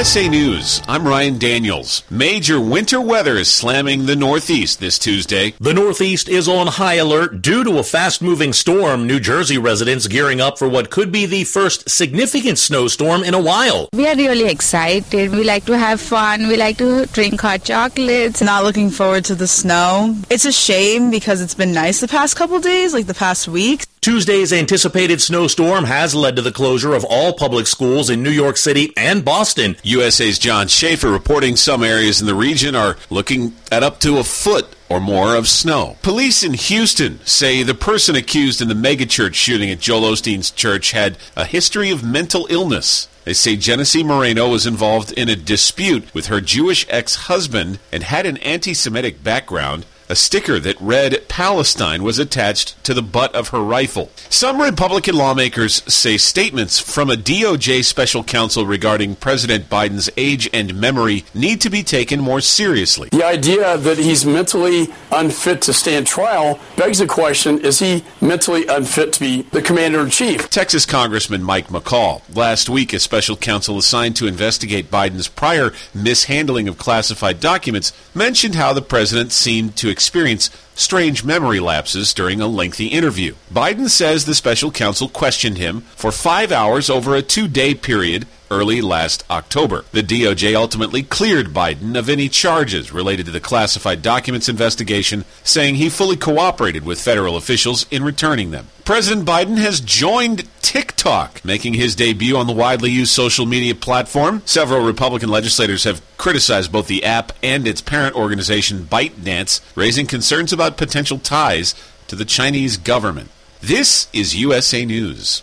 USA News, I'm Ryan Daniels. Major winter weather is slamming the Northeast this Tuesday. The Northeast is on high alert due to a fast moving storm. New Jersey residents gearing up for what could be the first significant snowstorm in a while. We are really excited. We like to have fun. We like to drink hot chocolates. Not looking forward to the snow. It's a shame because it's been nice the past couple days, like the past week. Tuesday's anticipated snowstorm has led to the closure of all public schools in New York City and Boston. USA's John Schaefer reporting some areas in the region are looking at up to a foot or more of snow. Police in Houston say the person accused in the megachurch shooting at Joel Osteen's church had a history of mental illness. They say Genesse Moreno was involved in a dispute with her Jewish ex husband and had an anti Semitic background. A sticker that read Palestine was attached to the butt of her rifle. Some Republican lawmakers say statements from a DOJ special counsel regarding President Biden's age and memory need to be taken more seriously. The idea that he's mentally unfit to stand trial begs the question is he mentally unfit to be the commander in chief? Texas Congressman Mike McCaul. Last week, a special counsel assigned to investigate Biden's prior mishandling of classified documents mentioned how the president seemed to experience strange memory lapses during a lengthy interview. Biden says the special counsel questioned him for five hours over a two day period early last October. The DOJ ultimately cleared Biden of any charges related to the classified documents investigation, saying he fully cooperated with federal officials in returning them. President Biden has joined TikTok, making his debut on the widely used social media platform. Several Republican legislators have criticized both the app and its parent organization ByteDance, raising concerns about potential ties to the Chinese government. This is USA News.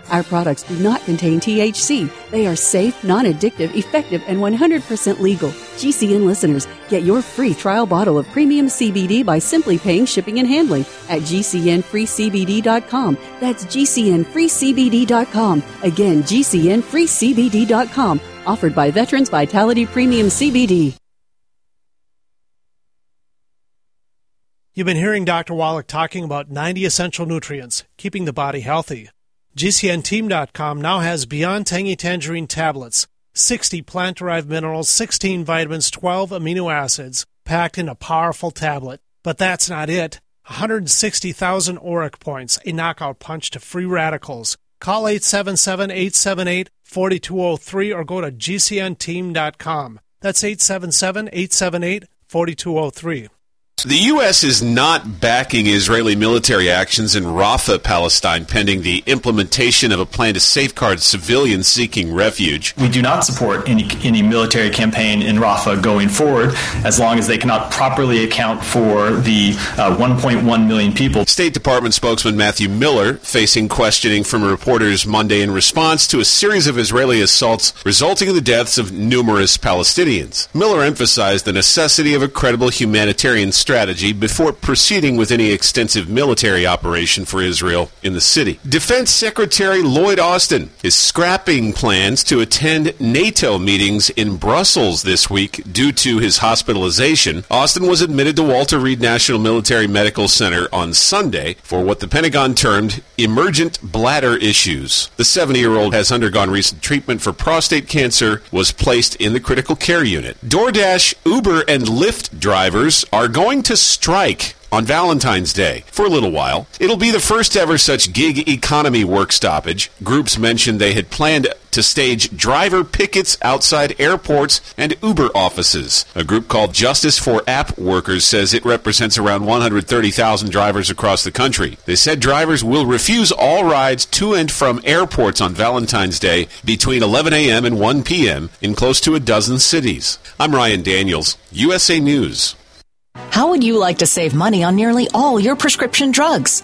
Our products do not contain THC. They are safe, non addictive, effective, and 100% legal. GCN listeners, get your free trial bottle of premium CBD by simply paying shipping and handling at GCNFreeCBD.com. That's GCNFreeCBD.com. Again, GCNFreeCBD.com. Offered by Veterans Vitality Premium CBD. You've been hearing Dr. Wallach talking about 90 essential nutrients, keeping the body healthy. GCNteam.com now has Beyond Tangy Tangerine tablets, 60 plant derived minerals, 16 vitamins, 12 amino acids, packed in a powerful tablet. But that's not it. 160,000 ORAC points, a knockout punch to free radicals. Call 877 878 4203 or go to GCNteam.com. That's 877 878 4203. The U.S. is not backing Israeli military actions in Rafah, Palestine, pending the implementation of a plan to safeguard civilians seeking refuge. We do not support any, any military campaign in Rafah going forward as long as they cannot properly account for the uh, 1.1 million people. State Department spokesman Matthew Miller facing questioning from reporters Monday in response to a series of Israeli assaults resulting in the deaths of numerous Palestinians. Miller emphasized the necessity of a credible humanitarian strategy strategy before proceeding with any extensive military operation for Israel in the city. Defense Secretary Lloyd Austin is scrapping plans to attend NATO meetings in Brussels this week due to his hospitalization. Austin was admitted to Walter Reed National Military Medical Center on Sunday for what the Pentagon termed emergent bladder issues. The 70 year old has undergone recent treatment for prostate cancer, was placed in the critical care unit. DoorDash, Uber, and Lyft drivers are going to strike on Valentine's Day for a little while. It'll be the first ever such gig economy work stoppage. Groups mentioned they had planned to stage driver pickets outside airports and Uber offices. A group called Justice for App Workers says it represents around 130,000 drivers across the country. They said drivers will refuse all rides to and from airports on Valentine's Day between 11 a.m. and 1 p.m. in close to a dozen cities. I'm Ryan Daniels, USA News. How would you like to save money on nearly all your prescription drugs?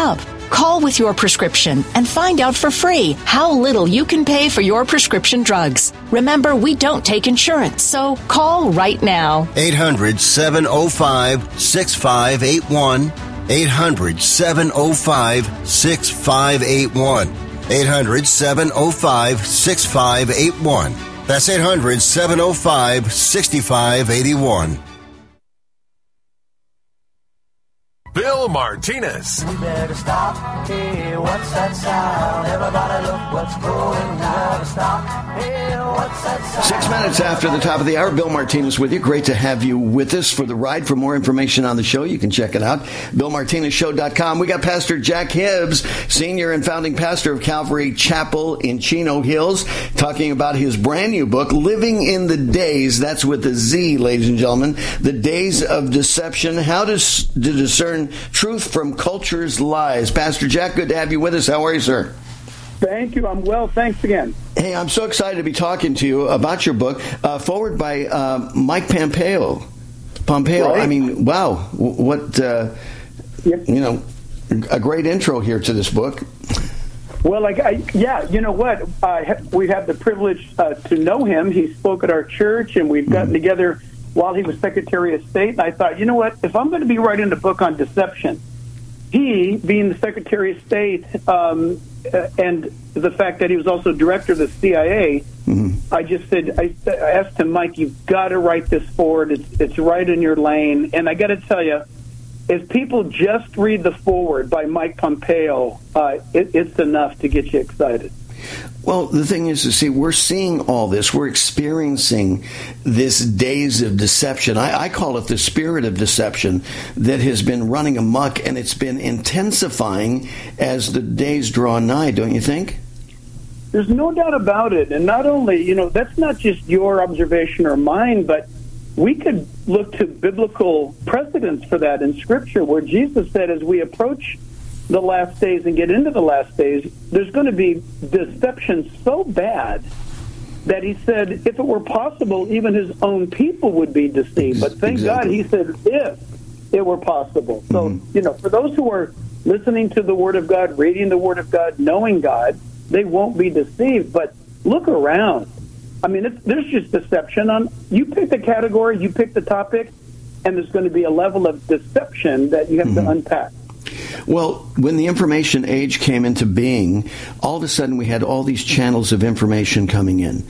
Call with your prescription and find out for free how little you can pay for your prescription drugs. Remember, we don't take insurance, so call right now. 800 705 6581. 800 705 6581. 800 705 6581. That's 800 705 6581. Bill Martinez. We better stop. Hey, what's that sound? Everybody look what's going down. Stop. Hey, what's that sound? Six minutes after the top of the hour, Bill Martinez with you. Great to have you with us for the ride. For more information on the show, you can check it out. BillMartinezShow.com. We got Pastor Jack Hibbs, senior and founding pastor of Calvary Chapel in Chino Hills, talking about his brand new book, Living in the Daze. That's with a Z, ladies and gentlemen. The Daze of Deception. How to, to discern truth from culture's lies. Pastor Jack, good to have you with us. How are you, sir? Thank you. I'm well. Thanks again. Hey, I'm so excited to be talking to you about your book, uh, forward by uh, Mike Pompeo. Pompeo. Right. I mean, wow, what uh, you know, a great intro here to this book. Well, like, I, yeah, you know what? Uh, we have had the privilege uh, to know him. He spoke at our church, and we've gotten together while he was Secretary of State. And I thought, you know what? If I'm going to be writing a book on deception, he, being the Secretary of State, um, uh, and the fact that he was also director of the CIA, I just said, I, I asked him, Mike, you've got to write this forward. It's, it's right in your lane. And I got to tell you, if people just read the forward by Mike Pompeo, uh, it, it's enough to get you excited. Well, the thing is to see, we're seeing all this. We're experiencing this days of deception. I, I, call it the spirit of deception that has been running amok, and it's been intensifying as the days draw nigh, don't you think? There's no doubt about it. And not only, you know, that's not just your observation or mine, but we could look to biblical precedents for that in Scripture, where Jesus said, as we approach the last days and get into the last days, there's going to be deception so bad that he said, if it were possible, even his own people would be deceived. But thank exactly. God he said, if it were possible. So, mm-hmm. you know, for those who are listening to the Word of God, reading the Word of God, knowing God, they won't be deceived. But look around. I mean, it's, there's just deception on. You pick the category, you pick the topic, and there's going to be a level of deception that you have mm-hmm. to unpack. Well, when the information age came into being, all of a sudden we had all these channels of information coming in.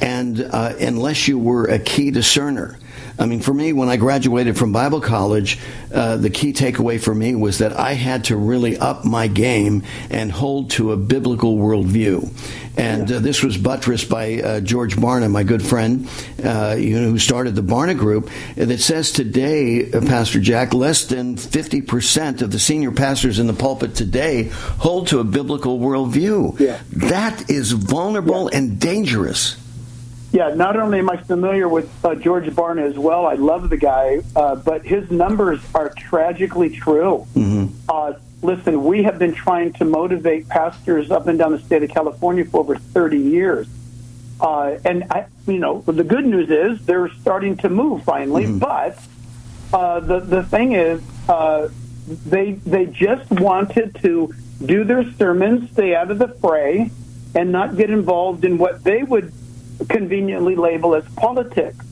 And uh, unless you were a key discerner, I mean, for me, when I graduated from Bible college, uh, the key takeaway for me was that I had to really up my game and hold to a biblical worldview. And uh, this was buttressed by uh, George Barna, my good friend, uh, you know, who started the Barna Group, that says today, uh, Pastor Jack, less than 50% of the senior pastors in the pulpit today hold to a biblical worldview. Yeah. That is vulnerable yeah. and dangerous. Yeah, not only am I familiar with uh, George Barna as well, I love the guy, uh, but his numbers are tragically true. Mm-hmm. Uh, listen, we have been trying to motivate pastors up and down the state of California for over 30 years. Uh, and, I, you know, the good news is they're starting to move finally, Mm-hmm. but uh, the, the thing is, uh, they, they just wanted to do their sermons, stay out of the fray, and not get involved in what they would conveniently label as politics.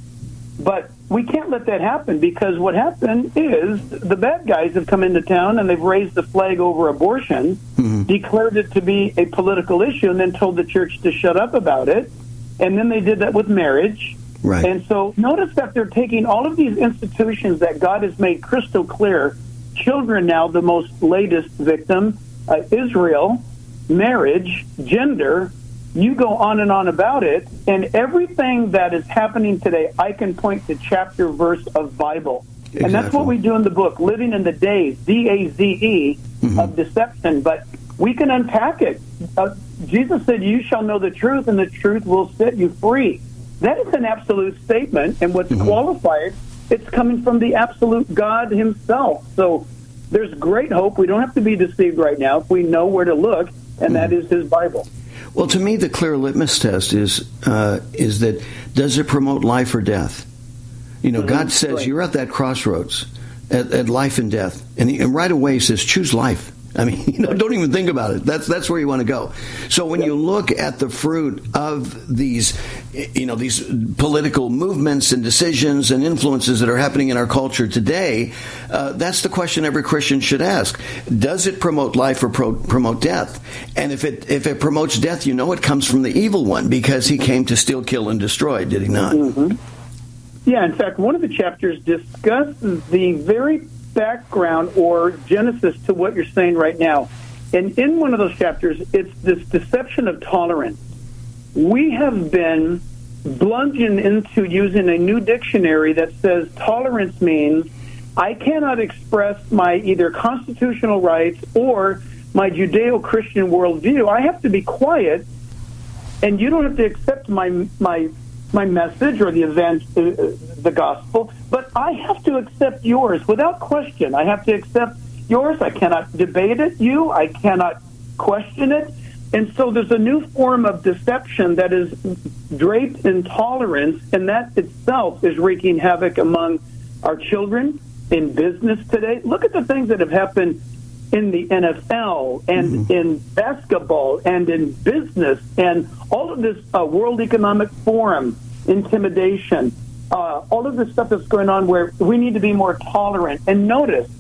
But we can't let that happen because what happened is the bad guys have come into town and they've raised the flag over abortion, Mm-hmm. declared it to be a political issue, and then told the church to shut up about it. And then they did that with marriage. Right. And so notice that they're taking all of these institutions that God has made crystal clear. Children now, the most latest victim, uh, Israel, marriage, gender. You go on and on about it, and everything that is happening today, I can point to chapter verse of Bible, and that's what we do in the book, living in the daze, D A Z E, mm-hmm. of deception. But we can unpack it. Uh, Jesus said, "You shall know the truth, and the truth will set you free." That is an absolute statement, and what's mm-hmm. qualified, it's coming from the absolute God Himself. So there's great hope. We don't have to be deceived right now if we know where to look, and that mm-hmm. is His Bible. Well, to me, the clear litmus test is uh, is that does it promote life or death? You know, God says you're at that crossroads at, at life and death, and, he, and right away he says choose life. I mean, you know, don't even think about it. That's that's where you want to go. So when you look at the fruit of these, you know, these political movements and decisions and influences that are happening in our culture today, uh, that's the question every Christian should ask: Does it promote life or pro- promote death? And if it if it promotes death, you know it comes from the evil one because he came to steal, kill, and destroy. Did he not? Yeah, in fact, one of the chapters discusses the very background or genesis to what you're saying right now. And in one of those chapters, it's this deception of tolerance. We have been bludgeoned into using a new dictionary that says tolerance means I cannot express my either constitutional rights or my Judeo Christian worldview. I have to be quiet, and you don't have to accept my my my message or the event, uh, uh, the gospel, but I have to accept yours without question. I have to accept yours. I cannot debate it. You, I cannot question it. And so there's a new form of deception that is draped in tolerance, and that itself is wreaking havoc among our children in business today. Look at the things that have happened in the NFL and in basketball and in business and all of this uh, World Economic Forum intimidation, uh, all of this stuff that's going on where we need to be more tolerant. And notice,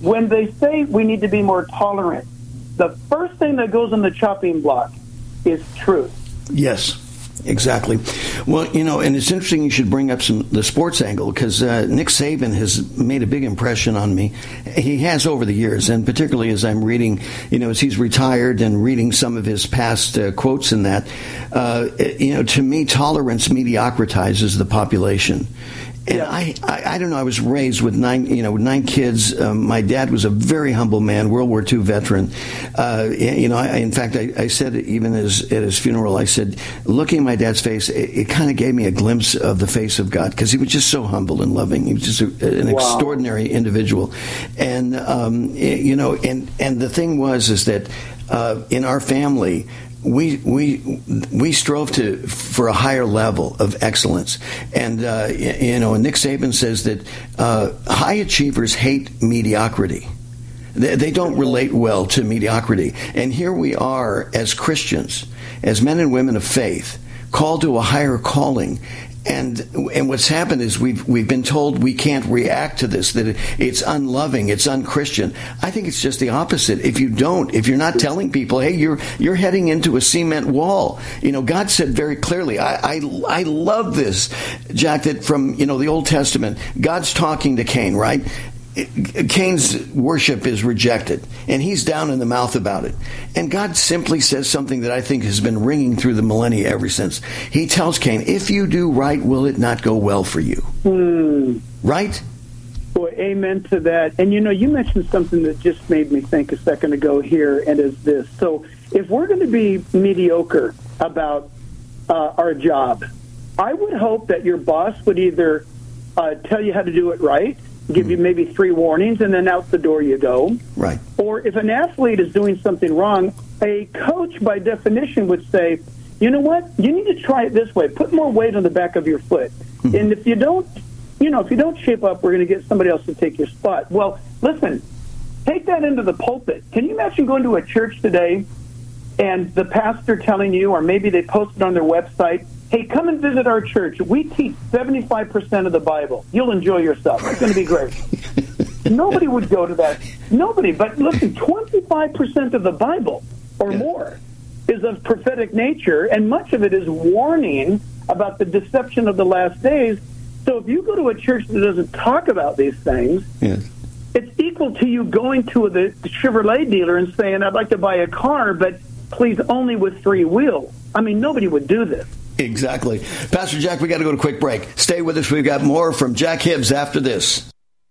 when they say we need to be more tolerant, the first thing that goes on the chopping block is truth. Yes, exactly. Well, you know, and it's interesting you should bring up some the sports angle because uh, Nick Saban has made a big impression on me. He has over the years, and particularly as I'm reading, you know, as he's retired and reading some of his past uh, quotes in that, uh, you know, to me, tolerance mediocritizes the population. And I, I, I don't know. I was raised with nine, you know, with nine kids. Um, my dad was a very humble man, World War II veteran. Uh, you know, I, in fact, I, I said even as, at his funeral, I said, looking at my dad's face, it, it kind of gave me a glimpse of the face of God because he was just so humble and loving. He was just a, an Wow. extraordinary individual, and um, you know, and and the thing was is that uh, in our family we we we strove to for a higher level of excellence, and uh, you know, Nick Saban says that uh, high achievers hate mediocrity. They, they don't relate well to mediocrity, and here we are as Christians, as men and women of faith, called to a higher calling. And and what's happened is we've we've been told we can't react to this that it, it's unloving, it's unchristian. I think it's just the opposite. If you don't, if you're not telling people, hey, you're you're heading into a cement wall. You know, God said very clearly. I I, I love this, Jack. That from you know the Old Testament, God's talking to Cain, right? Cain's worship is rejected, and he's down in the mouth about it. And God simply says something that I think has been ringing through the millennia ever since. He tells Cain, If you do right, will it not go well for you? Hmm. Right? Boy, amen to that. And you know, you mentioned something that just made me think a second ago here, and is this. So, if we're going to be mediocre about uh, our job, I would hope that your boss would either uh, tell you how to do it right, give you hmm. maybe three warnings, and then out the door you go. Right. Or if an athlete is doing something wrong, a coach, by definition, would say, you know what? You need to try it this way. Put more weight on the back of your foot. Hmm. And if you don't, you know, if you don't shape up, we're going to get somebody else to take your spot. Well, listen, take that into the pulpit. Can you imagine going to a church today and the pastor telling you, or maybe they posted on their website, hey, come and visit our church. We teach 75% of the Bible. You'll enjoy yourself. It's going to be great. Nobody would go to that. Nobody. But listen, 25% of the Bible or more is of prophetic nature, and much of it is warning about the deception of the last days. So if you go to a church that doesn't talk about these things, Yes. it's equal to you going to the Chevrolet dealer and saying, I'd like to buy a car, but please only with three wheels. I mean, nobody would do this. Exactly. Pastor Jack, we got to go to a quick break. Stay with us. We've got more from Jack Hibbs after this.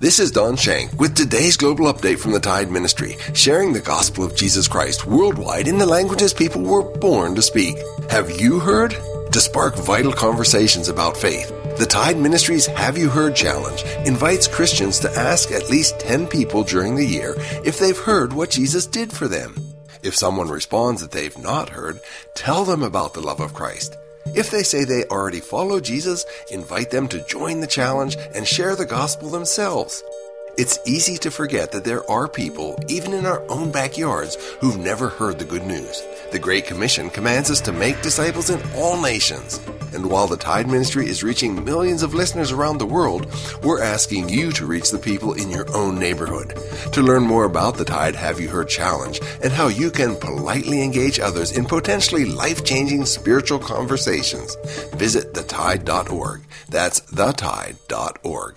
This is Don Shank with today's global update from the Tide Ministry, sharing the gospel of Jesus Christ worldwide in the languages people were born to speak. Have you heard? To spark vital conversations about faith, the Tide Ministry's Have You Heard Challenge invites Christians to ask at least 10 people during the year if they've heard what Jesus did for them. If someone responds that they've not heard, tell them about the love of Christ. If they say they already follow Jesus, invite them to join the challenge and share the gospel themselves. It's easy to forget that there are people, even in our own backyards, who've never heard the good news. The Great Commission commands us to make disciples in all nations. And while the Tide Ministry is reaching millions of listeners around the world, we're asking you to reach the people in your own neighborhood. To learn more about the Tide Have You Heard Challenge and how you can politely engage others in potentially life changing spiritual conversations, visit thetide.org. That's thetide.org.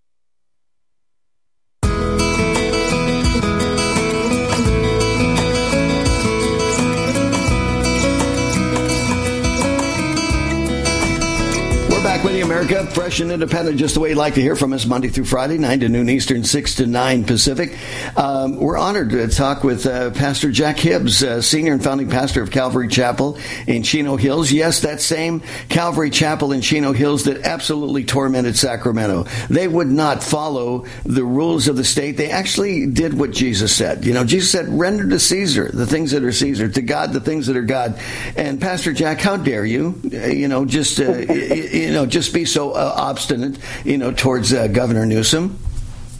Back with you, America, fresh and independent, just the way you'd like to hear from us Monday through Friday, 9 to noon Eastern, 6 to 9 Pacific. Um, we're honored to talk with uh, Pastor Jack Hibbs, uh, senior and founding pastor of Calvary Chapel in Chino Hills. Yes, that same Calvary Chapel in Chino Hills that absolutely tormented Sacramento. They would not follow the rules of the state. They actually did what Jesus said. You know, Jesus said, render to Caesar the things that are Caesar, to God the things that are God. And Pastor Jack, how dare you, uh, you know, just, uh, you know, just be so uh, obstinate, you know, towards uh, Governor Newsom?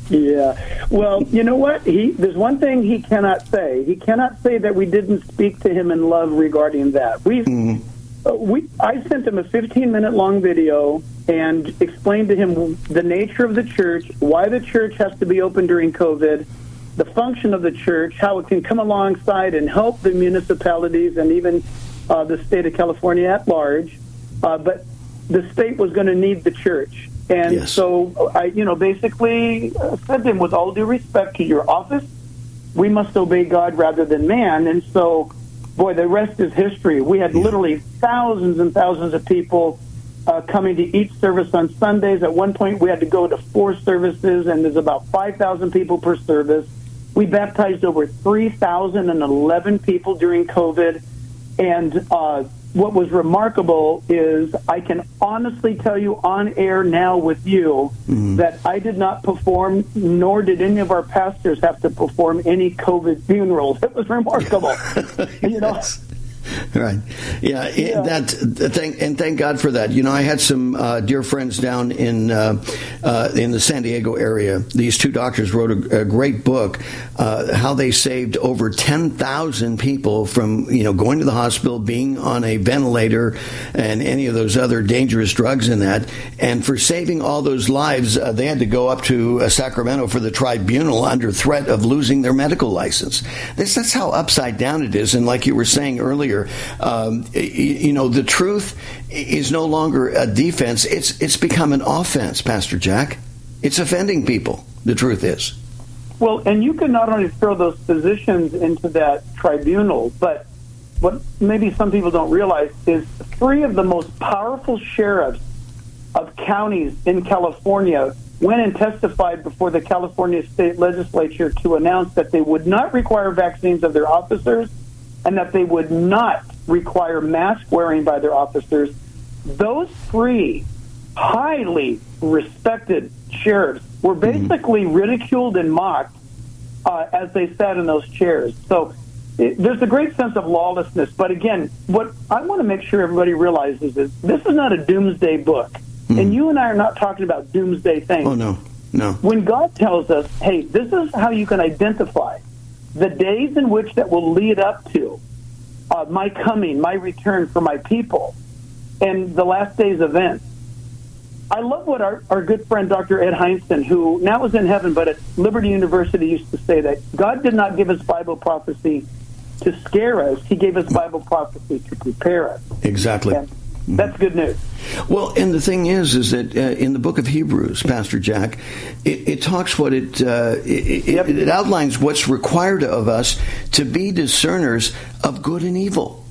Yeah. Well, you know what? He there's one thing he cannot say. He cannot say that we didn't speak to him in love regarding that. We Mm-hmm. uh, we I sent him a 15 minute long video and explained to him the nature of the church, why the church has to be open during COVID, the function of the church, how it can come alongside and help the municipalities and even uh, the state of California at large. Uh, but the state was going to need the church. And so I, you know, basically uh, said to him, with all due respect to your office, we must obey God rather than man. And so, boy, the rest is history. We had literally thousands and thousands of people uh, coming to each service on Sundays. At one point, we had to go to four services, and there's about 5,000 people per service. We baptized over 3,011 people during COVID. And uh, what was remarkable is I can honestly tell you on air now with you mm-hmm. that I did not perform, nor did any of our pastors have to perform any COVID funerals. It was remarkable. you know, Right. Yeah. it- that. Thank and thank God for that. You know, I had some uh, dear friends down in uh, uh, in the San Diego area. These two doctors wrote a, a great book, uh, how they saved over ten thousand people from you know going to the hospital, being on a ventilator, and any of those other dangerous drugs in that. And for saving all those lives, uh, they had to go up to uh, Sacramento for the tribunal under threat of losing their medical license. This, that's how upside down it is. And like you were saying earlier, um, y- you know, the truth is no longer a defense. It's it's become an offense, Pastor Jack. It's offending people. The truth is. Well, and you can not only throw those physicians into that tribunal, but what maybe some people don't realize is three of the most powerful sheriffs of counties in California went and testified before the California state legislature to announce that they would not require vaccines of their officers and that they would not require mask wearing by their officers. Those three highly respected sheriffs were mm-hmm. basically ridiculed and mocked uh, as they sat in those chairs. So it, there's a great sense of lawlessness. But again, what I want to make sure everybody realizes is this is not a doomsday book. Mm-hmm. And you and I are not talking about doomsday things. Oh no, no. When God tells us, hey, this is how you can identify the days in which that will lead up to uh, my coming, my return for my people, and the last days events. I love what our, our good friend Dr. Ed Hindson, who now is in heaven, but at Liberty University used to say that God did not give us Bible prophecy to scare us. He gave us Bible prophecy to prepare us. Exactly. That's good news. Well, and the thing is, is that uh, in the book of Hebrews, Pastor Jack, it, it talks what it, uh, it, it, it outlines what's required of us to be discerners of good and evil.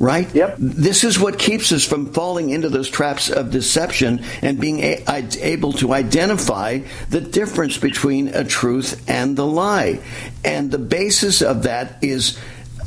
Right? Yep. This is what keeps us from falling into those traps of deception and being a- able to identify the difference between a truth and the lie. And the basis of that is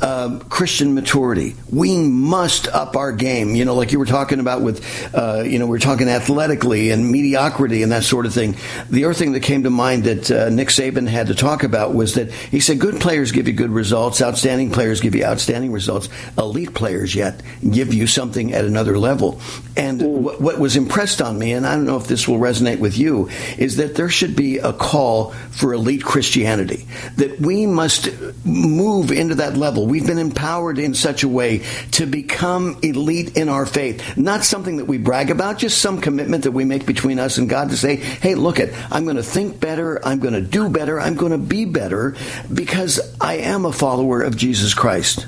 um, Christian maturity. We must up our game. You know, like you were talking about with, uh, you know, we are talking athletically and mediocrity and that sort of thing. The other thing that came to mind that uh, Nick Saban had to talk about was that he said good players give you good results, outstanding players give you outstanding results, elite players yet give you something at another level. And what, what was impressed on me, and I don't know if this will resonate with you, is that there should be a call for elite Christianity. That we must move into that level. We've been empowered in such a way to become elite in our faith. Not something that we brag about, just some commitment that we make between us and God to say, hey, look it, I'm going to think better, I'm going to do better, I'm going to be better because I am a follower of Jesus Christ.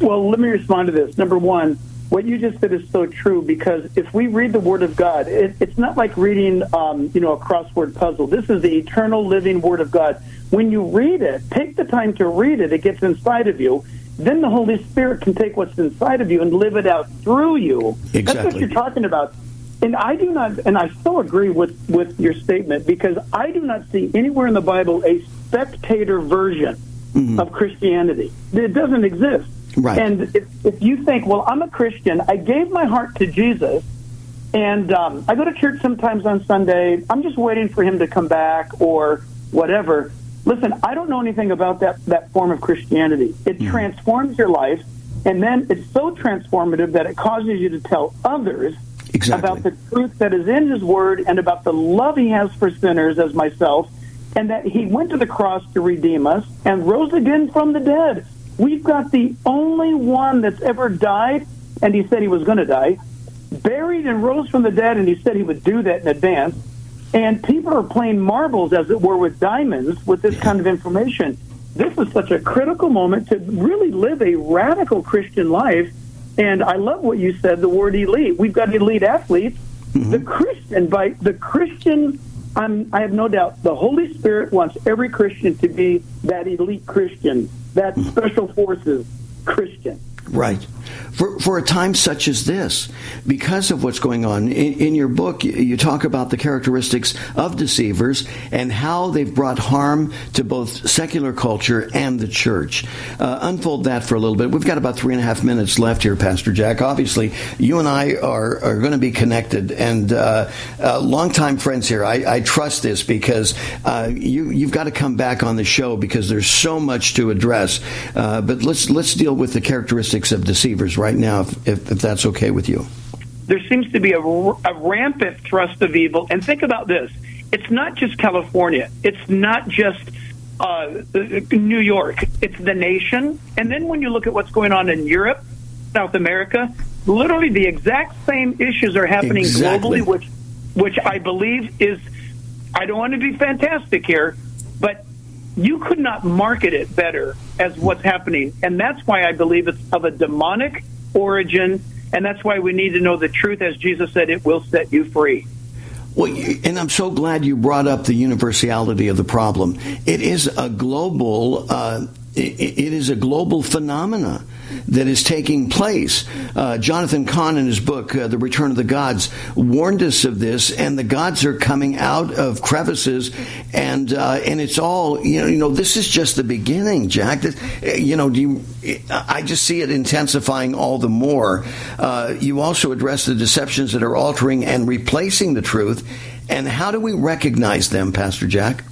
Well, let me respond to this. Number one, what you just said is so true because if we read the Word of God, it, it's not like reading, um, you know, a crossword puzzle. This is the eternal living Word of God. When you read it, take the time to read it. It gets inside of you. Then the Holy Spirit can take what's inside of you and live it out through you. That's what you're talking about. And I do not, and I so agree with, with your statement because I do not see anywhere in the Bible a spectator version Mm-hmm. of Christianity. It doesn't exist. Right. And if, if you think, well, I'm a Christian, I gave my heart to Jesus, and um, I go to church sometimes on Sunday, I'm just waiting for him to come back or whatever. Listen, I don't know anything about that, that form of Christianity. It hmm. transforms your life, and then it's so transformative that it causes you to tell others Exactly. about the truth that is in His Word and about the love He has for sinners as myself, and that He went to the cross to redeem us and rose again from the dead. We've got the only one that's ever died, and He said He was going to die, buried and rose from the dead, and He said He would do that in advance. And people are playing marbles, as it were, with diamonds with this kind of information. This is such a critical moment to really live a radical Christian life. And I love what you said, the word elite. We've got elite athletes. Mm-hmm. The Christian, by the Christian, I'm, I have no doubt the Holy Spirit wants every Christian to be that elite Christian, that mm-hmm. special forces Christian. Right. For, for a time such as this, because of what's going on, in, in your book, you, talk about the characteristics of deceivers and how they've brought harm to both secular culture and the church. Uh, unfold that for a little bit. We've got about three and a half minutes left here, Pastor Jack. Obviously, you and I are, are going to be connected and uh, uh, longtime friends here. I, I trust this because uh, you, you've got to come back on the show because there's so much to address. Uh, but let's, let's deal with the characteristics of deceivers right now, if, if, if that's okay with you. there seems to be a, a rampant thrust of evil. And think about this it's not just California, it's not just uh, New York, it's the nation. And then when you look at what's going on in Europe, South America, literally the exact same issues are happening Exactly. globally, which, which I believe is, I don't want to be fantastic here, but you could not market it better as what's happening. And that's why I believe it's of a demonic origin. And that's why we need to know the truth. As Jesus said, it will set you free. Well, and I'm so glad you brought up the universality of the problem. It is a global. Uh, it is a global phenomena that is taking place. Uh, Jonathan Cahn, in his book uh, "The Return of the Gods," warned us of this, and the gods are coming out of crevices, and uh, and it's all you know. You know, this is just the beginning, Jack. This, uh, you know, do you, I just see it intensifying all the more. Uh, you also address the deceptions that are altering and replacing the truth, and how do we recognize them, Pastor Jack?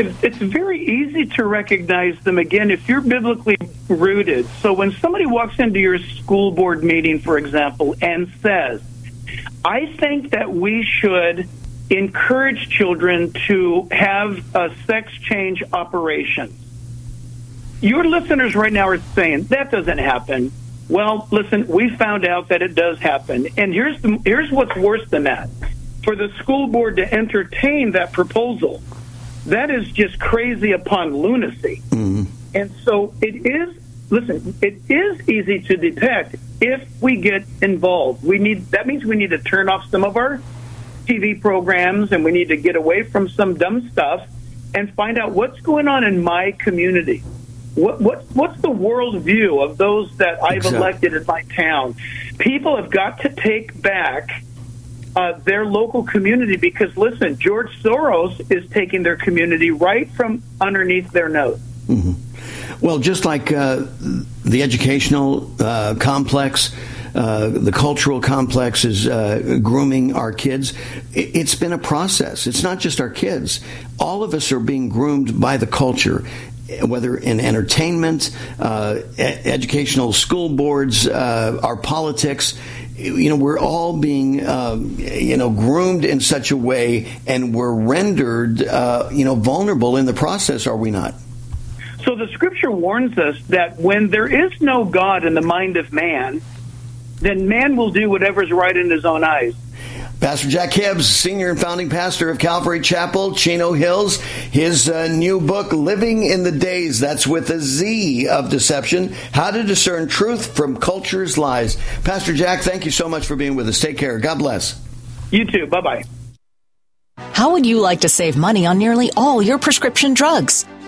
It- It's very easy to recognize them again if you're biblically rooted. So when somebody walks into your school board meeting, for example, and says, I think that we should encourage children to have a sex change operation. Your listeners right now are saying that doesn't happen. Well, listen, we found out that it does happen. And here's the, here's what's worse than that. For the school board to entertain that proposal, that is just crazy upon lunacy. Mm-hmm. And so it is, listen, it is easy to detect if we get involved. We need, that means we need to turn off some of our TV programs and we need to get away from some dumb stuff and find out what's going on in my community. What, what, what's the world view of those that I've Exactly. elected in my town? People have got to take back uh, their local community because, listen, George Soros is taking their community right from underneath their nose. Well, just like uh, the educational uh, complex, uh, the cultural complex is uh, grooming our kids. It's been a process. It's not just our kids. All of us are being groomed by the culture. Whether in entertainment, uh, educational school boards, uh, our politics, you know, we're all being, um, you know, groomed in such a way, and we're rendered, uh, you know, vulnerable in the process. Are we not? So the scripture warns us that when there is no God in the mind of man, then man will do whatever's right in his own eyes. Pastor Jack Hibbs, senior and founding pastor of Calvary Chapel, Chino Hills. His uh, new book, Living in the Daze, that's with a Z of deception, how to discern truth from culture's lies. Pastor Jack, thank you so much for being with us. Take care. God bless. You too. Bye bye. How would you like to save money on nearly all your prescription drugs?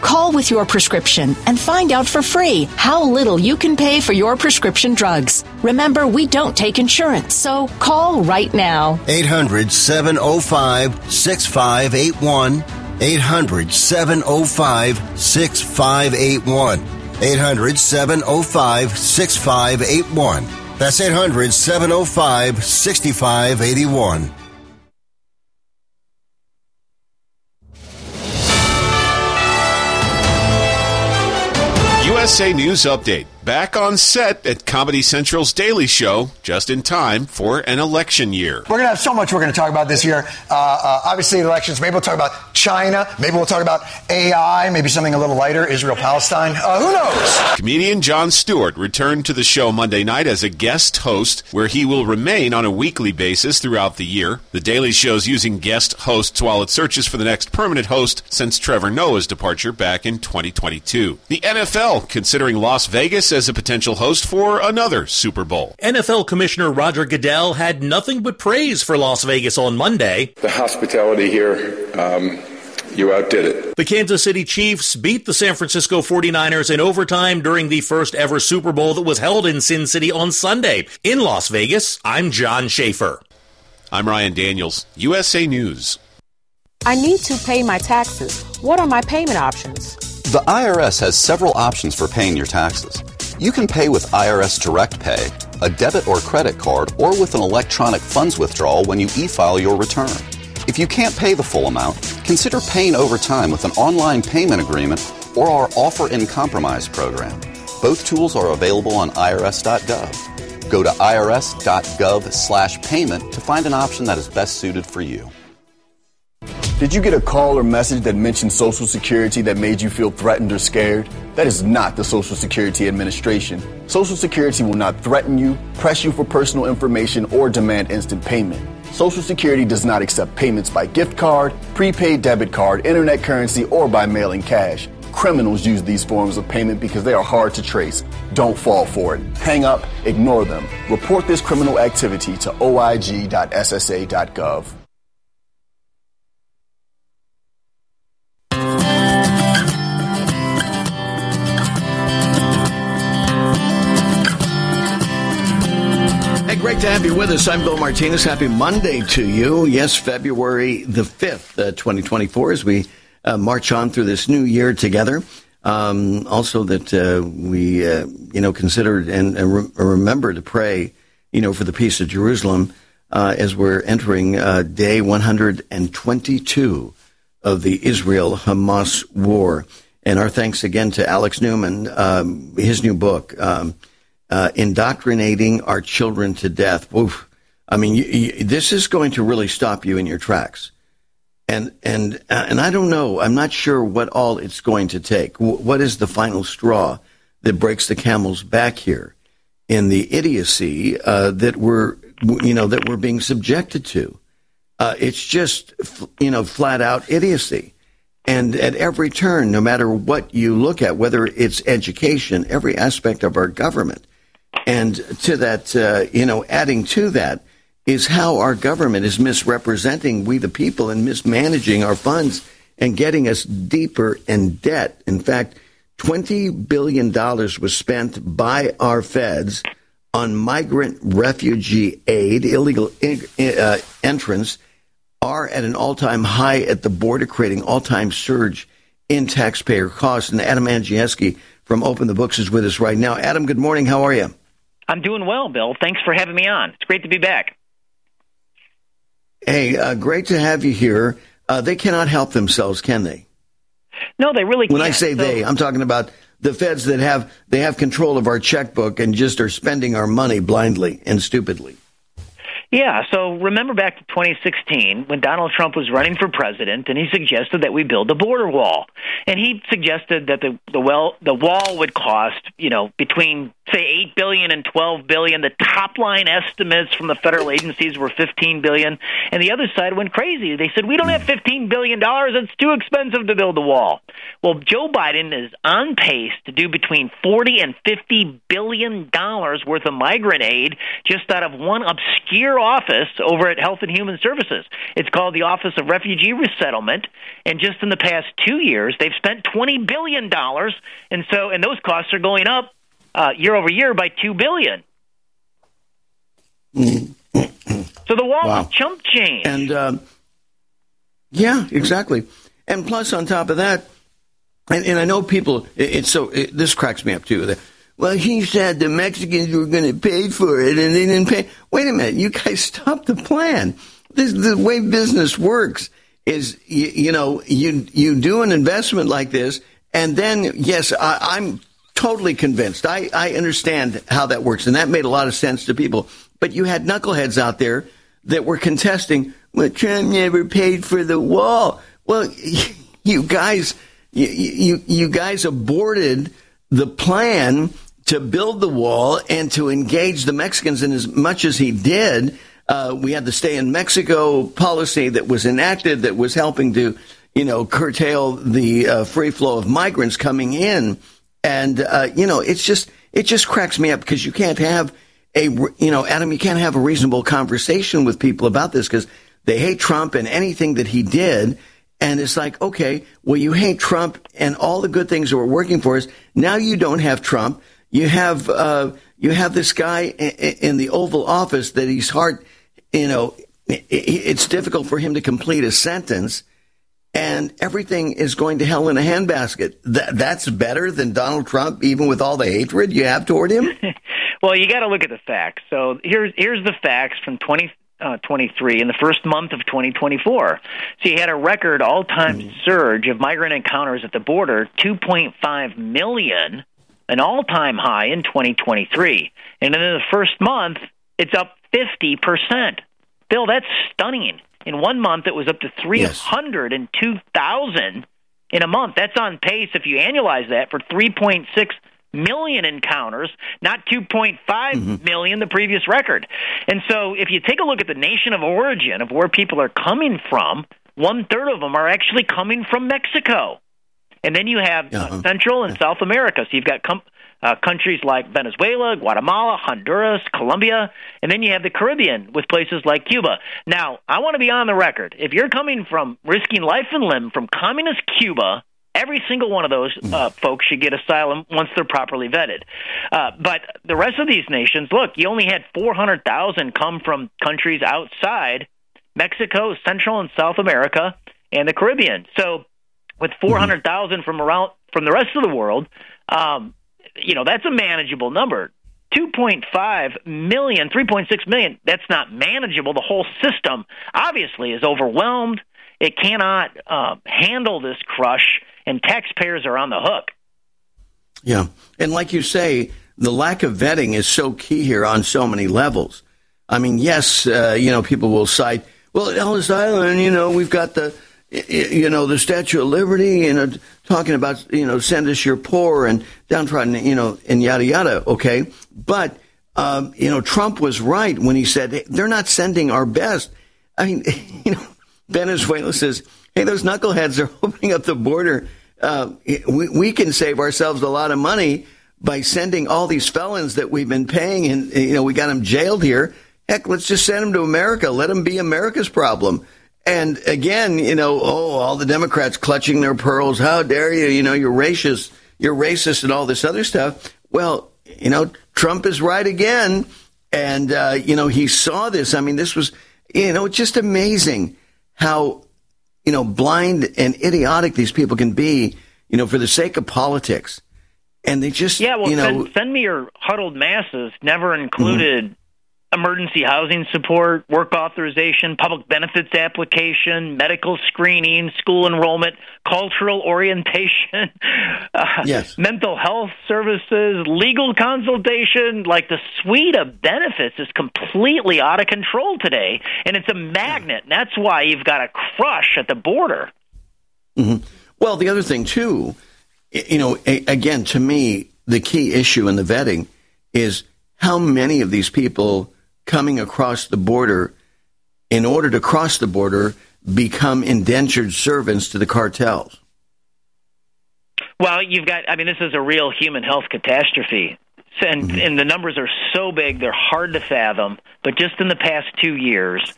Call with your prescription and find out for free how little you can pay for your prescription drugs. Remember, we don't take insurance, so call right now. 800 705 6581. 800 705 6581. 800 705 6581. That's 800 705 6581. USA News Update. Back on set at Comedy Central's Daily Show, just in time for an election year. We're going to have so much we're going to talk about this year. Uh, uh, obviously, elections. Maybe we'll talk about China. Maybe we'll talk about AI. Maybe something a little lighter, Israel Palestine. Uh, who knows? Comedian Jon Stewart returned to the show Monday night as a guest host, where he will remain on a weekly basis throughout the year. The Daily Show's using guest hosts while it searches for the next permanent host since Trevor Noah's departure back in 2022. The NFL considering Las Vegas as a potential host for another Super Bowl. NFL Commissioner Roger Goodell had nothing but praise for Las Vegas on Monday. The hospitality here, um, you outdid it. The Kansas City Chiefs beat the San Francisco 49ers in overtime during the first ever Super Bowl that was held in Sin City on Sunday. In Las Vegas, I'm John Schaefer. I'm Ryan Daniels, USA News. I need to pay my taxes. What are my payment options? The IRS has several options for paying your taxes. You can pay with IRS Direct Pay, a debit or credit card, or with an electronic funds withdrawal when you e file your return. If you can't pay the full amount, consider paying over time with an online payment agreement or our Offer in Compromise program. Both tools are available on irs.gov. Go to irs.gov slash payment to find an option that is best suited for you. Did you get a call or message that mentioned Social Security that made you feel threatened or scared? That is not the Social Security Administration. Social Security will not threaten you, press you for personal information, or demand instant payment. Social Security does not accept payments by gift card, prepaid debit card, internet currency, or by mailing cash. Criminals use these forms of payment because they are hard to trace. Don't fall for it. Hang up, ignore them. Report this criminal activity to oig.ssa.gov. have with us. I'm Bill Martinez. Happy Monday to you. Yes, February the 5th, uh, 2024, as we uh, march on through this new year together. Um, also, that uh, we, uh, you know, consider and, and re- remember to pray, you know, for the peace of Jerusalem uh, as we're entering uh, day 122 of the Israel Hamas war. And our thanks again to Alex Newman, um, his new book. Um, uh, indoctrinating our children to death. Oof. I mean, you, you, this is going to really stop you in your tracks. And and uh, and I don't know. I'm not sure what all it's going to take. W- what is the final straw that breaks the camel's back here in the idiocy uh, that we're you know that we're being subjected to? Uh, it's just you know flat out idiocy. And at every turn, no matter what you look at, whether it's education, every aspect of our government, and to that, uh, you know, adding to that is how our government is misrepresenting we the people and mismanaging our funds and getting us deeper in debt. In fact, $20 billion was spent by our feds on migrant refugee aid, illegal uh, entrance, are at an all time high at the border, creating all time surge in taxpayer costs. And Adam Andrzejewski from Open the Books is with us right now. Adam, good morning. How are you? I'm doing well, Bill. Thanks for having me on. It's great to be back. Hey, uh, great to have you here. Uh, they cannot help themselves, can they? No, they really. When can't. When I say so, they, I'm talking about the feds that have they have control of our checkbook and just are spending our money blindly and stupidly. Yeah, so remember back to 2016 when Donald Trump was running for president and he suggested that we build a border wall. And he suggested that the the well the wall would cost, you know, between say 8 billion and 12 billion. The top line estimates from the federal agencies were 15 billion, and the other side went crazy. They said, "We don't have 15 billion dollars. It's too expensive to build a wall." Well, Joe Biden is on pace to do between 40 and 50 billion dollars worth of migrant aid just out of one obscure office over at Health and Human Services. It's called the Office of Refugee Resettlement, and just in the past 2 years, they've spent 20 billion dollars, and so and those costs are going up uh, year over year by 2 billion. So the wall Wow. chump change. And um, yeah, exactly. And plus, on top of that, and, and I know people. It, it's so it, this cracks me up too. that, Well, he said the Mexicans were going to pay for it, and they didn't pay. Wait a minute, you guys stop the plan. This the way business works. Is you, you know you you do an investment like this, and then yes, I, I'm totally convinced. I, I understand how that works, and that made a lot of sense to people. But you had knuckleheads out there that were contesting, well, Trump never paid for the wall. Well, you guys, you, you, you guys aborted the plan to build the wall and to engage the Mexicans in as much as he did. Uh, we had the stay in Mexico policy that was enacted that was helping to, you know, curtail the uh, free flow of migrants coming in. And, uh, you know, it's just, it just cracks me up because you can't have a, you know, Adam, you can't have a reasonable conversation with people about this because they hate Trump and anything that he did. And it's like, okay, well, you hate Trump and all the good things that were working for us. Now you don't have Trump. You have, uh, you have this guy in the Oval Office that he's hard, you know, it's difficult for him to complete a sentence and everything is going to hell in a handbasket. That, that's better than Donald Trump, even with all the hatred you have toward him. Well, you got to look at the facts. So here's here's the facts from 2023 uh, in the first month of 2024. So you had a record all-time mm. surge of migrant encounters at the border, 2.5 million, an all-time high in 2023. And in the first month, it's up 50%. Bill, that's stunning. In one month, it was up to 302,000 in a month. That's on pace, if you annualize that, for 3.6 million encounters, not 2.5 million, the previous record. And so if you take a look at the nation of origin of where people are coming from, one third of them are actually coming from Mexico. And then you have uh, Central and South America. So you've got com- uh, countries like Venezuela, Guatemala, Honduras, Colombia, and then you have the Caribbean with places like Cuba. Now, I want to be on the record. If you're coming from risking life and limb from communist Cuba, every single one of those uh, folks should get asylum once they're properly vetted. Uh, but the rest of these nations, look, you only had 400,000 come from countries outside Mexico, Central and South America, and the Caribbean. So with 400,000 from around from the rest of the world, um, you know, that's a manageable number. 2.5 million, 3.6 million, that's not manageable. The whole system obviously is overwhelmed. It cannot uh, handle this crush, and taxpayers are on the hook. Yeah. And like you say, the lack of vetting is so key here on so many levels. I mean, yes, uh, you know, people will cite, well, Ellis Island, you know, we've got the, you know, the Statue of Liberty, you know, talking about, you know, send us your poor and downtrodden, you know, and yada, yada. Okay. But, um, you know, Trump was right when he said "Hey, they're not sending our best. I mean, you know, Venezuela says, hey, those knuckleheads are opening up the border. Uh, we, we can save ourselves a lot of money by sending all these felons that we've been paying and, you know, we got them jailed here. Heck, let's just send them to America. Let them be America's problem. And again, you know, oh, all the Democrats clutching their pearls. How dare you? You know, you're racist. You're racist and all this other stuff. Well, you know, Trump is right again. And, uh, you know, he saw this. I mean, this was, you know, it's just amazing how, you know, blind and idiotic these people can be, you know, for the sake of politics. And they just, Yeah, well, you know, send, send me your huddled masses never included emergency housing support, work authorization, public benefits application, medical screening, school enrollment, cultural orientation, uh, yes. mental health services, legal consultation. Like the suite of benefits is completely out of control today, and it's a magnet. And that's why you've got a crush at the border. Mm-hmm. Well, the other thing, too, you know, again, to me, the key issue in the vetting is how many of these people coming across the border in order to cross the border become indentured servants to the cartels? Well, you've got, I mean, this is a real human health catastrophe. And, mm-hmm. and the numbers are so big, they're hard to fathom. But just in the past two years,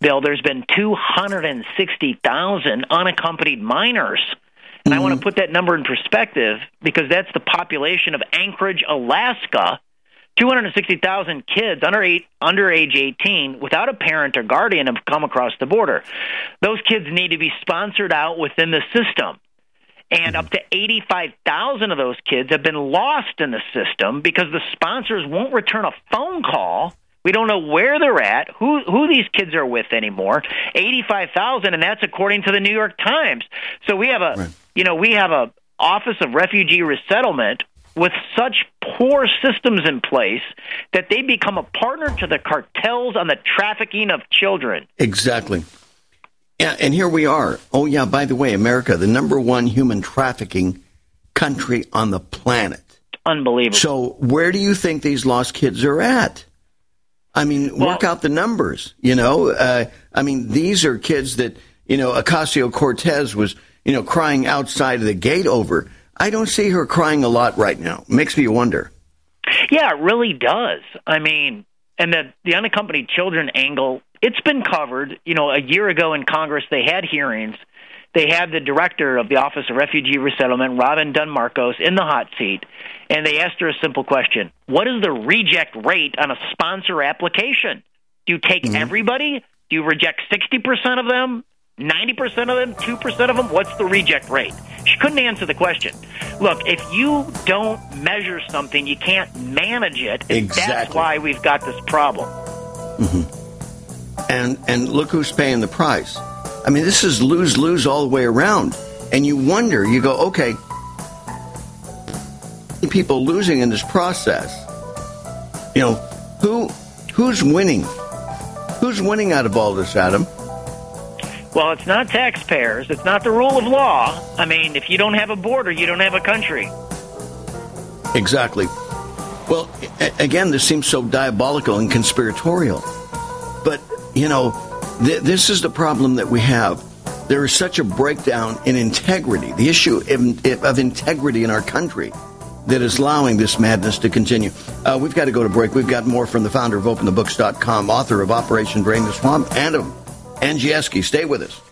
Bill, there's been 260,000 unaccompanied minors. And mm-hmm. I want to put that number in perspective because that's the population of Anchorage, Alaska, 260,000 kids under eight, under age 18 without a parent or guardian have come across the border. Those kids need to be sponsored out within the system. And up to 85,000 of those kids have been lost in the system because the sponsors won't return a phone call. We don't know where they're at, who who these kids are with anymore. 85,000 and that's according to the New York Times. So we have a right. you know, we have a Office of Refugee Resettlement with such poor systems in place that they become a partner to the cartels on the trafficking of children. Exactly. Yeah, and here we are. Oh, yeah, by the way, America, the number one human trafficking country on the planet. Unbelievable. So, where do you think these lost kids are at? I mean, well, work out the numbers. You know, uh, I mean, these are kids that, you know, Ocasio Cortez was, you know, crying outside of the gate over. I don't see her crying a lot right now. Makes me wonder. Yeah, it really does. I mean, and the the unaccompanied children angle, it's been covered. You know, a year ago in Congress, they had hearings. They had the director of the Office of Refugee Resettlement, Robin Dunn Marcos, in the hot seat, and they asked her a simple question: What is the reject rate on a sponsor application? Do you take mm-hmm. everybody? Do you reject sixty percent of them? 90% of them, 2% of them, what's the reject rate? She couldn't answer the question. Look, if you don't measure something, you can't manage it. Exactly. That's why we've got this problem. Mm-hmm. And and look who's paying the price. I mean, this is lose lose all the way around. And you wonder, you go, okay, people losing in this process. You know, who who's winning? Who's winning out of all this, Adam? Well, it's not taxpayers. It's not the rule of law. I mean, if you don't have a border, you don't have a country. Exactly. Well, again, this seems so diabolical and conspiratorial. But, you know, th- this is the problem that we have. There is such a breakdown in integrity, the issue of, of integrity in our country that is allowing this madness to continue. Uh, we've got to go to break. We've got more from the founder of OpenTheBooks.com, author of Operation Drain the Swamp, and of Andrzejewski. Stay with us.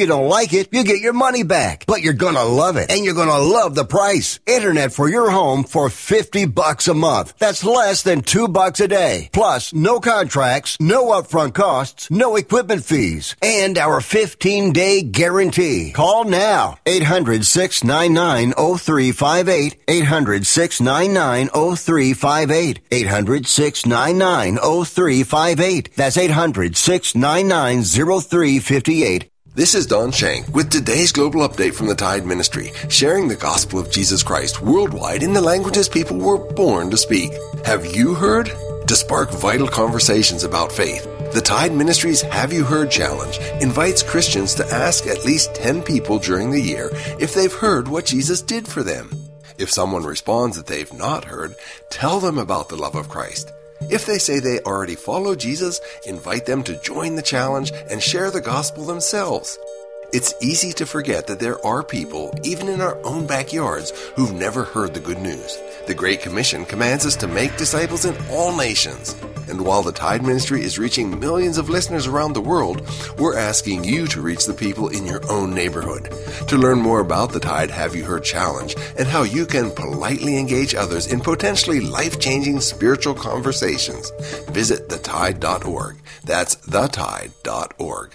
you don't like it, you get your money back. But you're gonna love it and you're gonna love the price. Internet for your home for 50 bucks a month. That's less than 2 bucks a day. Plus, no contracts, no upfront costs, no equipment fees, and our 15-day guarantee. Call now. 800-699-0358. 800-699-0358. 800-699-0358. That's 800-699-0358. This is Don Shank with today's global update from the Tide Ministry, sharing the gospel of Jesus Christ worldwide in the languages people were born to speak. Have you heard? To spark vital conversations about faith, the Tide Ministry's Have You Heard Challenge invites Christians to ask at least 10 people during the year if they've heard what Jesus did for them. If someone responds that they've not heard, tell them about the love of Christ. If they say they already follow Jesus, invite them to join the challenge and share the gospel themselves. It's easy to forget that there are people, even in our own backyards, who've never heard the good news. The Great Commission commands us to make disciples in all nations. And while the Tide Ministry is reaching millions of listeners around the world, we're asking you to reach the people in your own neighborhood. To learn more about the Tide Have You Heard Challenge and how you can politely engage others in potentially life changing spiritual conversations, visit thetide.org. That's thetide.org.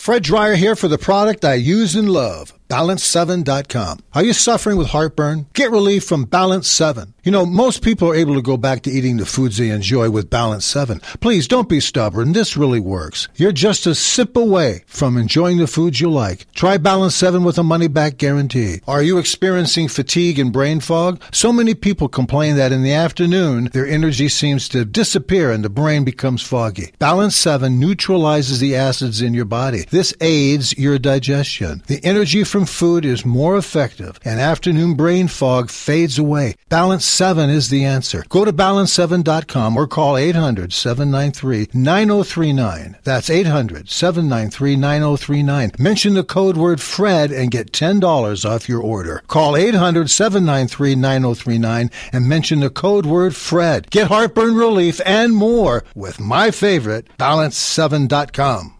Fred Dryer here for the product I use and love. Balance7.com. Are you suffering with heartburn? Get relief from Balance 7. You know, most people are able to go back to eating the foods they enjoy with Balance 7. Please don't be stubborn. This really works. You're just a sip away from enjoying the foods you like. Try Balance 7 with a money back guarantee. Are you experiencing fatigue and brain fog? So many people complain that in the afternoon, their energy seems to disappear and the brain becomes foggy. Balance 7 neutralizes the acids in your body. This aids your digestion. The energy from food is more effective and afternoon brain fog fades away. Balance 7 is the answer. Go to balance7.com or call 800 793 9039. That's 800 793 9039. Mention the code word FRED and get $10 off your order. Call 800 793 9039 and mention the code word FRED. Get heartburn relief and more with my favorite, balance7.com.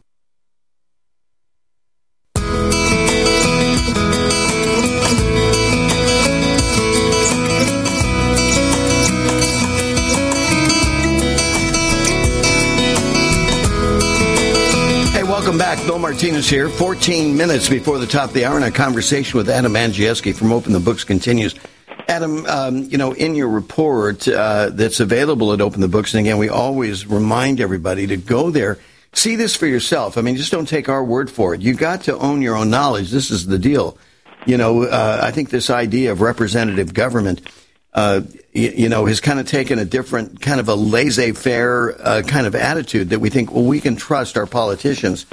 Welcome back. Bill Martinez here. 14 minutes before the top of the hour, and a conversation with Adam Andrzejewski from Open the Books continues. Adam, um, you know, in your report uh, that's available at Open the Books, and again, we always remind everybody to go there, see this for yourself. I mean, just don't take our word for it. You got to own your own knowledge. This is the deal. You know, uh, I think this idea of representative government uh, you, you, know, has kind of taken a different kind of a laissez-faire uh, kind of attitude that we think, well, we can trust our politicians,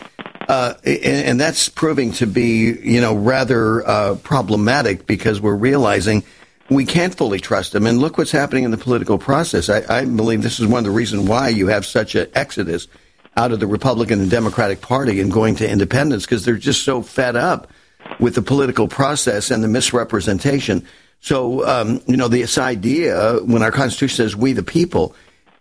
uh, and, and, that's proving to be, you know, rather uh, problematic because we're realizing we can't fully trust them. And look what's happening in the political process. I, I believe this is one of the reasons why you have such an exodus out of the Republican and Democratic Party and going to independence because they're just so fed up with the political process and the misrepresentation. So, um, you know, this idea, when our Constitution says we the people,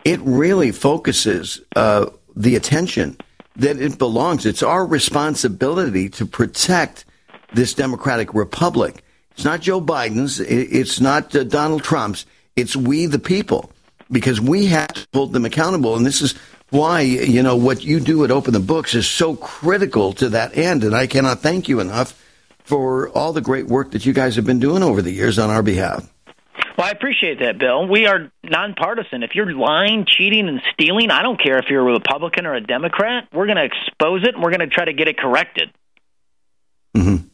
it really focuses uh, the attention that it belongs. It's our responsibility to protect this democratic republic. It's not Joe Biden's. It's not uh, Donald Trump's. It's we the people because we have to hold them accountable. And this is why, you know, what you do at Open the Books is so critical to that end. And I cannot thank you enough for all the great work that you guys have been doing over the years on our behalf. Well, I appreciate that, Bill. We are nonpartisan. If you're lying, cheating, and stealing, I don't care if you're a Republican or a Democrat. We're going to expose it and we're going to try to get it corrected. Mm-hmm.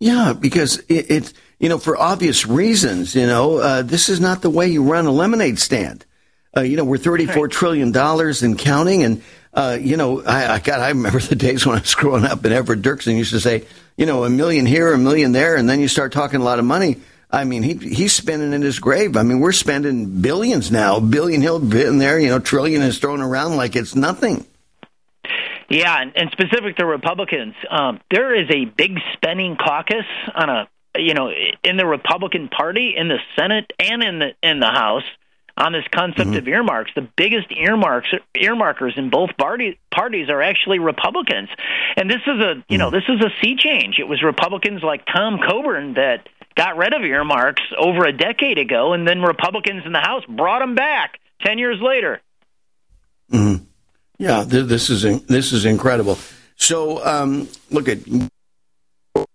Yeah, because it, it, you know, for obvious reasons, you know, uh, this is not the way you run a lemonade stand. Uh, you know, we're thirty-four right. trillion dollars and counting, and uh, you know, I, I God, I remember the days when I was growing up, and Everett Dirksen used to say, you know, a million here, a million there, and then you start talking a lot of money. I mean, he he's spending in his grave. I mean, we're spending billions now. Billion Hill in there, you know, trillion is thrown around like it's nothing. Yeah, and, and specific to Republicans, um, there is a big spending caucus on a you know in the Republican Party in the Senate and in the in the House on this concept mm-hmm. of earmarks. The biggest earmarks earmarkers in both party, parties are actually Republicans, and this is a you know mm-hmm. this is a sea change. It was Republicans like Tom Coburn that got rid of earmarks over a decade ago, and then Republicans in the House brought them back ten years later. Mm-hmm. Yeah, th- this is in- this is incredible. So, um, look at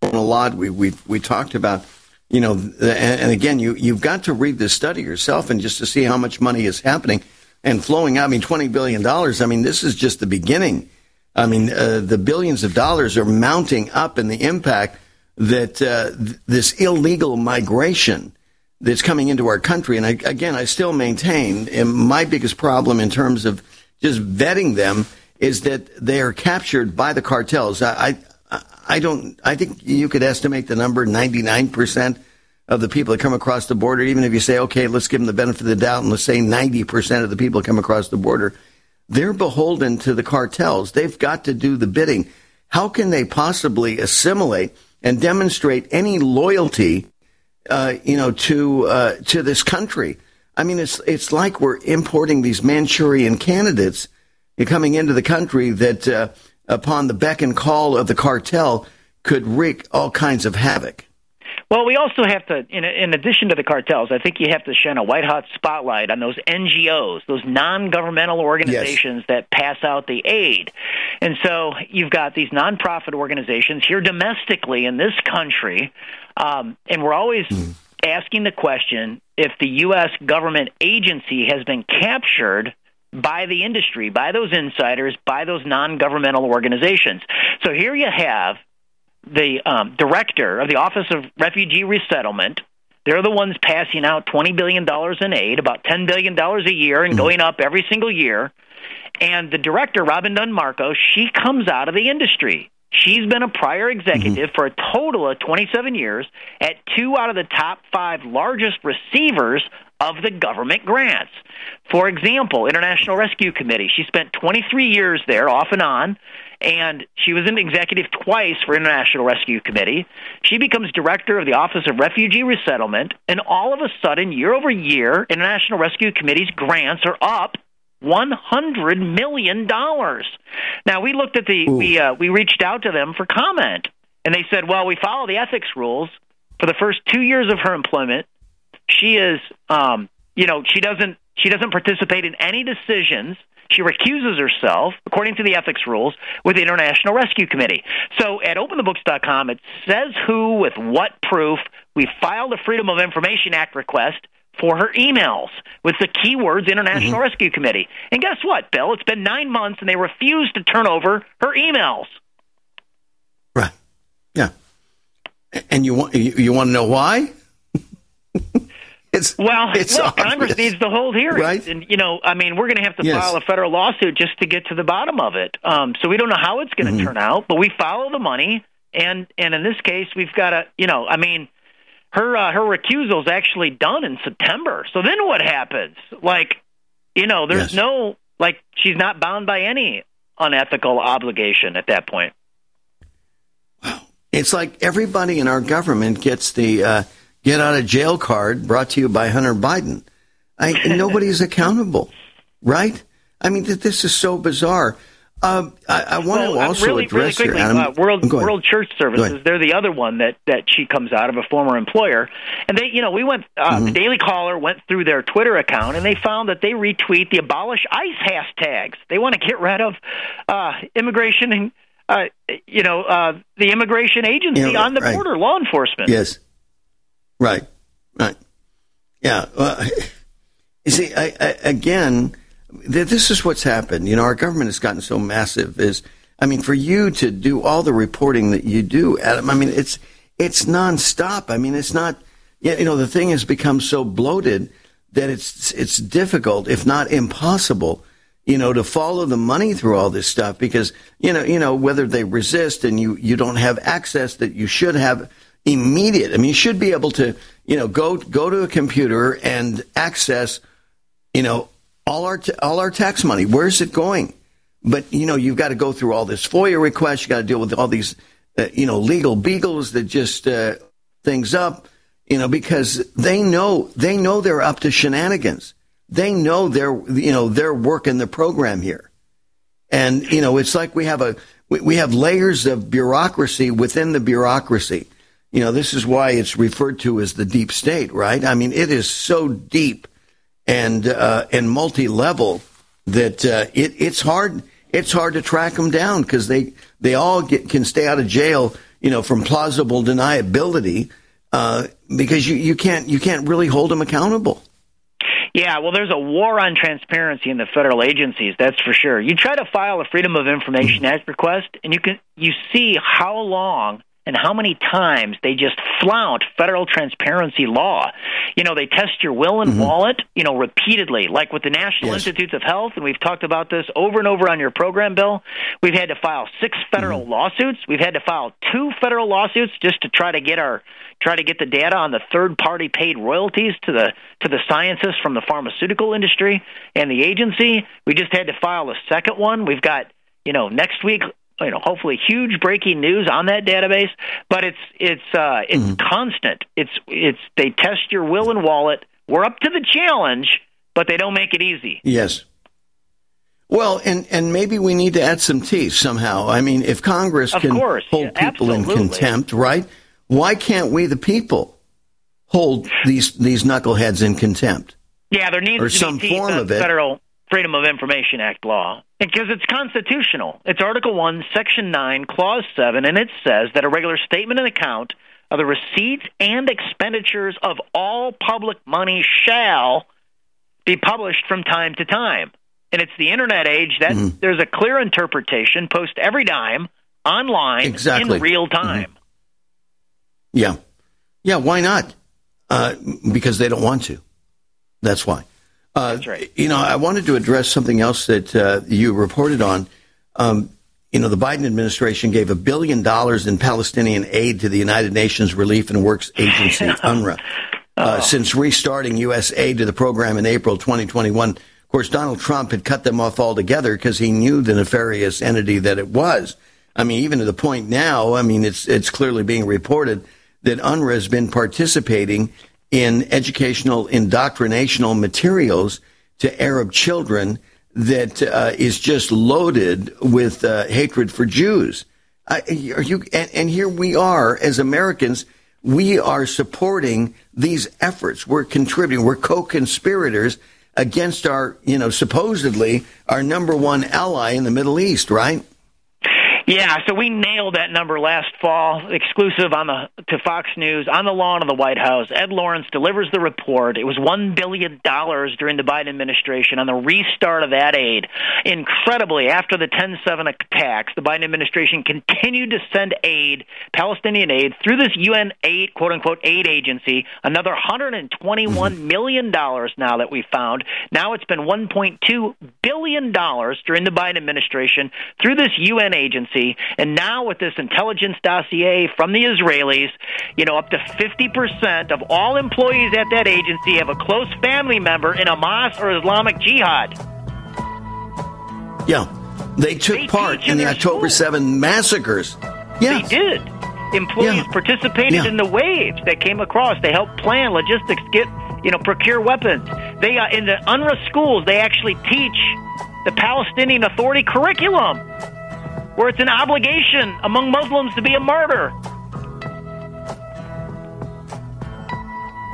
a lot. We we we talked about, you know, and, again, you you've got to read this study yourself and just to see how much money is happening and flowing. I mean, twenty billion dollars. I mean, this is just the beginning. I mean, uh, the billions of dollars are mounting up, and the impact that uh, th- this illegal migration that's coming into our country. And I, again, I still maintain, my biggest problem in terms of just vetting them is that they are captured by the cartels. I, I, don't. I think you could estimate the number ninety nine percent of the people that come across the border. Even if you say, okay, let's give them the benefit of the doubt, and let's say ninety percent of the people that come across the border, they're beholden to the cartels. They've got to do the bidding. How can they possibly assimilate and demonstrate any loyalty, uh, you know, to uh, to this country? I mean, it's it's like we're importing these Manchurian candidates coming into the country that, uh, upon the beck and call of the cartel, could wreak all kinds of havoc. Well, we also have to, in, in addition to the cartels, I think you have to shine a white hot spotlight on those NGOs, those non governmental organizations yes. that pass out the aid. And so you've got these nonprofit organizations here domestically in this country, um, and we're always. Mm. Asking the question if the U.S. government agency has been captured by the industry, by those insiders, by those non governmental organizations. So here you have the um, director of the Office of Refugee Resettlement. They're the ones passing out $20 billion in aid, about $10 billion a year, and mm-hmm. going up every single year. And the director, Robin Dunn Marco, she comes out of the industry. She's been a prior executive mm-hmm. for a total of 27 years at two out of the top five largest receivers of the government grants. For example, International Rescue Committee. She spent 23 years there, off and on, and she was an executive twice for International Rescue Committee. She becomes director of the Office of Refugee Resettlement, and all of a sudden, year over year, International Rescue Committee's grants are up one hundred million dollars. Now we looked at the Ooh. we uh, we reached out to them for comment, and they said, "Well, we follow the ethics rules for the first two years of her employment she is, um, you know, she doesn't she doesn't participate in any decisions. She recuses herself, according to the ethics rules, with the International Rescue Committee. So at openthebooks.com, it says who, with what proof. We filed a Freedom of Information Act request for her emails with the keywords International mm-hmm. Rescue Committee. And guess what, Bill? It's been nine months and they refuse to turn over her emails. Right. Yeah. And you want you, you want to know why? It's well, it's look, Congress needs to hold hearings, right? and you know, I mean, we're going to have to yes. file a federal lawsuit just to get to the bottom of it. Um, so we don't know how it's going to mm-hmm. turn out, but we follow the money, and and in this case, we've got to, you know, I mean, her uh, her recusal is actually done in September. So then what happens? Like, you know, there's yes. no like she's not bound by any unethical obligation at that point. Wow, it's like everybody in our government gets the. Uh, get out of jail card brought to you by Hunter Biden. I, nobody's accountable, right? I mean, this is so bizarre. Uh, I, I, want well, to also really, address really quickly, here, Adam. Uh, World World Church Services. They're the other one that that she comes out of a former employer, and they, you know, we went. Uh, mm-hmm. The Daily Caller went through their Twitter account, and they found that they retweet the abolish ICE hashtags. They want to get rid of uh, immigration and. Uh, you know, uh, the immigration agency on the right. border, law enforcement. Yes, Right. Right. Yeah. Well, you see, I, I, again, this is what's happened. You know, our government has gotten so massive. Is I mean, for you to do all the reporting that you do, Adam. I mean, it's it's nonstop. I mean, it's not. You know, the thing has become so bloated that it's it's difficult, if not impossible, you know, to follow the money through all this stuff because you know, you know, whether they resist and you you don't have access that you should have immediate. I mean, you should be able to, you know, go go to a computer and access, you know, all our t- all our tax money. Where's it going? But you know, you've got to go through all this FOIA requests. You got to deal with all these, uh, you know, legal beagles that just uh, things up. You know, because they know they know they're up to shenanigans. They know they're you know they're working the program here, and you know it's like we have a we, we have layers of bureaucracy within the bureaucracy You know, this is why it's referred to as the deep state, right? I mean, it is so deep and uh, and multi-level that uh, it, it's hard it's hard to track them down because they they all get, can stay out of jail, you know, from plausible deniability uh, because you, you can't you can't really hold them accountable. Yeah, well, there's a war on transparency in the federal agencies. That's for sure. You try to file a Freedom of Information Act request, and you can you see how long and how many times they just flout federal transparency law. You know, they test your will and mm-hmm. wallet, you know, repeatedly, like with the National yes. Institutes of Health, and we've talked about this over and over on your program, Bill. We've had to file six federal mm-hmm. lawsuits. We've had to file two federal lawsuits just to try to get our try to get the data on the third party paid royalties to the to the scientists from the pharmaceutical industry and the agency. We just had to file a second one. We've got you know next week you know hopefully huge breaking news on that database but it's it's uh it's mm-hmm. constant it's it's they test your will and wallet we're up to the challenge but they don't make it easy yes well, and, and maybe we need to add some teeth somehow. I mean, if Congress of can course. hold yeah, people absolutely. in contempt, right? Why can't we, the people, hold these these knuckleheads in contempt? Yeah, there needs or to some be teeth form of it. federal Freedom of Information Act law because it's constitutional. It's Article 1, Section 9, Clause 7, and it says that a regular statement and account of the receipts and expenditures of all public money shall be published from time to time. And it's the internet age that mm-hmm. there's a clear interpretation, post every dime online exactly. in real time. Mm-hmm. Yeah. Yeah, why not? Uh, because they don't want to. That's why. Uh, That's right. You know, I wanted to address something else that uh, you reported on. Um, you know, the Biden administration gave a billion dollars in Palestinian aid to the United Nations Relief and Works Agency, UNRWA. Uh, oh. Since restarting U.S. aid to the program in April 2021, of course, Donald Trump had cut them off altogether because he knew the nefarious entity that it was. I mean, even to the point now, I mean, it's it's clearly being reported that UNRWA has been participating in educational indoctrinational materials to Arab children that uh, is just loaded with uh, hatred for Jews. are you? And, and, here we are as Americans. We are supporting these efforts. We're contributing. We're co-conspirators against our, you know, supposedly our number one ally in the Middle East, right? Yeah, so we nailed that number last fall, exclusive on the to Fox News on the lawn of the White House. Ed Lawrence delivers the report. It was one billion dollars during the Biden administration on the restart of that aid. Incredibly, after the 10-7 attacks, the Biden administration continued to send aid, Palestinian aid, through this UN aid, quote unquote, aid agency. Another 121 mm-hmm. million dollars now that we found. Now it's been 1.2 billion dollars during the Biden administration through this UN agency And now with this intelligence dossier from the Israelis, you know, up to 50% of all employees at that agency have a close family member in Hamas or Islamic Jihad. Yeah. They took they part in the October 7 massacres. Yes. They did. Employees yeah. participated yeah. in the waves that came across. They helped plan logistics, get you know, procure weapons. They uh, in the UNRWA schools, they actually teach the Palestinian Authority curriculum where it's an obligation among Muslims to be a martyr.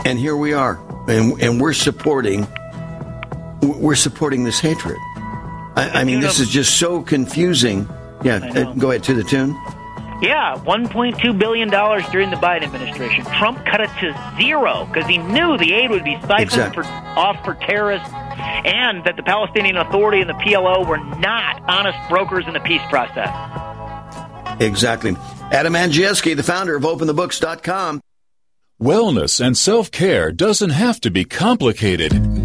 And here we are, and, and we're supporting we're supporting this hatred. I, I mean, this is just so confusing. Yeah, uh, go ahead to the tune. Yeah, $1.2 billion during the Biden administration. Trump cut it to zero because he knew the aid would be siphoned exactly. for, off for terrorists and that the Palestinian Authority and the PLO were not honest brokers in the peace process. Exactly. Adam Andrzejewski, the founder of OpenTheBooks.com. Wellness and self care doesn't have to be complicated.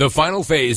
The final phase